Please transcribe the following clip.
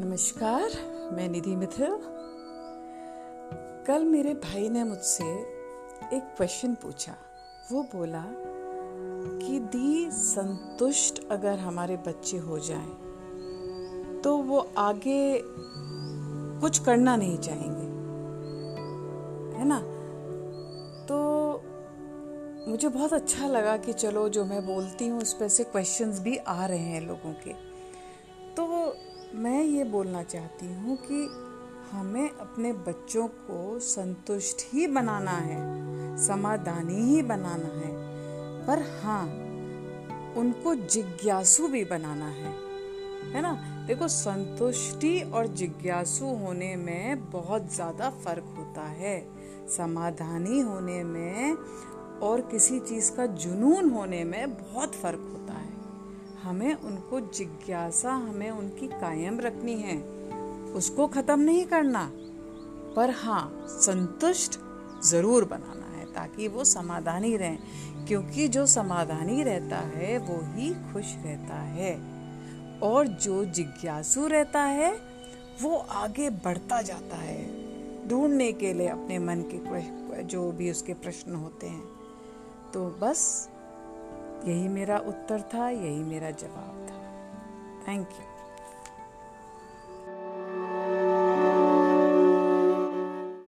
नमस्कार, मैं निधि मिथिल। कल मेरे भाई ने मुझसे एक क्वेश्चन पूछा। वो बोला कि, दी, संतुष्ट अगर हमारे बच्चे हो जाएँ तो वो आगे कुछ करना नहीं चाहेंगे। है ना? तो मुझे बहुत अच्छा लगा कि चलो, जो मैं बोलती हूँ, उस पर से क्वेश्चंस भी आ रहे हैं लोगों के। तो मैं ये बोलना चाहती हूँ कि हमें अपने बच्चों को संतुष्ट ही बनाना है, समाधानी ही बनाना है। पर हाँ उनको जिज्ञासु भी बनाना है है ना? देखो, संतुष्टि और जिज्ञासु होने में बहुत ज़्यादा फ़र्क होता है। समाधानी होने में और किसी चीज़ का जुनून होने में बहुत फ़र्क होता है। हमें उनको जिज्ञासा, हमें उनकी कायम रखनी है। उसको ख़त्म नहीं करना, पर हाँ संतुष्ट ज़रूर बनाना है, ताकि वो समाधानी रहें, क्योंकि जो समाधानी रहता है, वो ही खुश रहता है। और जो जिज्ञासु रहता है, वो आगे बढ़ता जाता है, ढूँढने के लिए अपने मन के जो भी उसके प्रश्न होते हैं। तो बस यही मेरा उत्तर था यही मेरा जवाब था। Thank you